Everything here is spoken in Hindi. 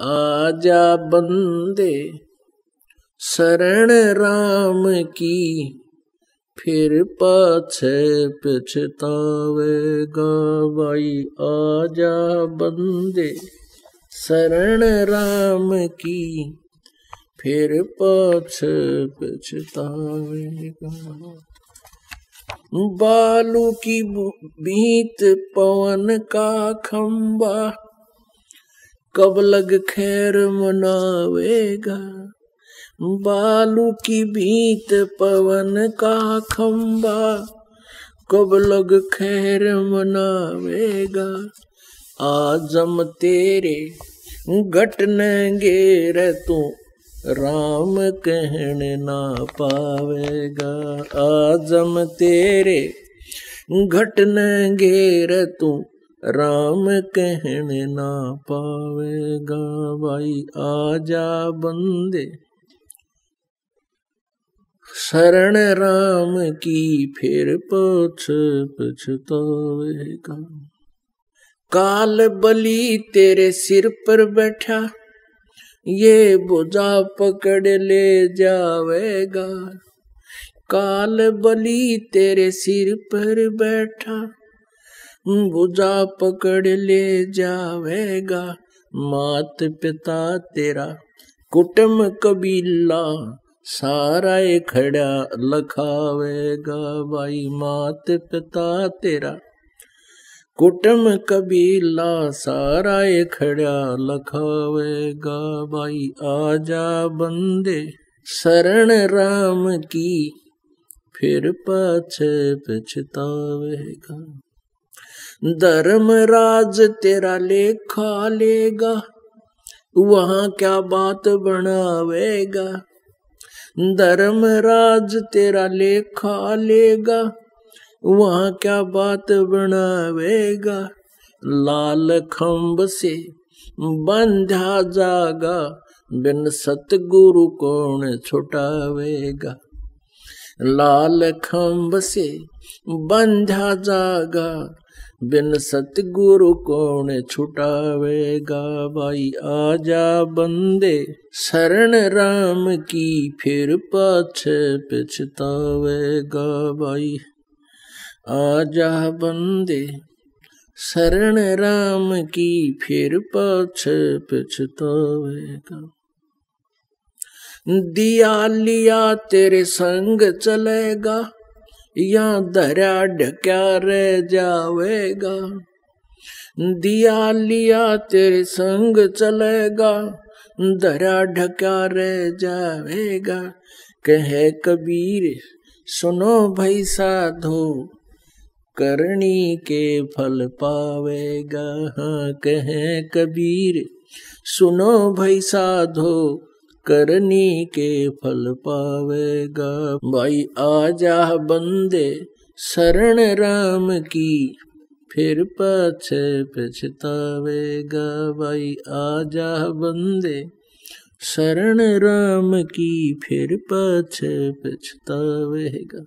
आजा बंदे, शरण राम की, फिर पाछे पछतावेगा भाई आजा बंदे, शरण राम की, फिर पाछे पछतावेगा बालू की बीत पवन का खंबा कब लग खैर मनावेगा? बालू की बीत पवन का खम्बा कब लग खैर मनावेगा? आज़म तेरे घटनेंगे रे तू राम कहने ना पावेगा। आज़म तेरे घटनेंगे गेर तू राम कहने ना पावेगा, भाई आजा बंदे। शरण राम की फिर पछ पछतावेगा काल बलि तेरे सिर पर बैठा, ये बुझा पकड़ ले जावेगा। काल बलि तेरे सिर पर बैठा बुझा पकड़ ले जावेगा। मात पिता तेरा, कुटुम कबीला सारा ए खड़ा लखावेगा। भाई मात पिता तेरा, कुटुम कबीला सारा खड़ा लखावेगा। भाई आजा बंदे, शरण राम की, फिर पाछे पछतावेगा। धर्मराज तेरा लेखा लेगा, वहाँ क्या बात बनावेगा? धर्मराज तेरा लेखा लेगा, वहाँ क्या बात बनावेगा? लाल खम्ब से बंधा जागा, बिन सतगुरु कौन छुटावेगा? लाल खम्ब से बंधा जागा बिन सतगुरु कौन छुटावेगा? भाई, आजा बंदे, शरण राम की फिर पाछ पछतावेगा। भाई, आजा बंदे, शरण राम की फिर पाछ पछतावेगा। दिया लिया तेरे संग चलेगा या धरा ढक्या रह जावेगा। दिया लिया तेरे संग चलेगा धरा ढक्या रह जावेगा। कहे कबीर, सुनो भाई साधो, करणी के फल पावेगा। हाँ कहे कबीर, सुनो भाई साधो करनी के फल पावेगा। भाई, आजा बंदे, शरण राम की, फिर पछे पछतावेगा। भाई, आजा बंदे, शरण राम की, फिर पछे पछतावेगा।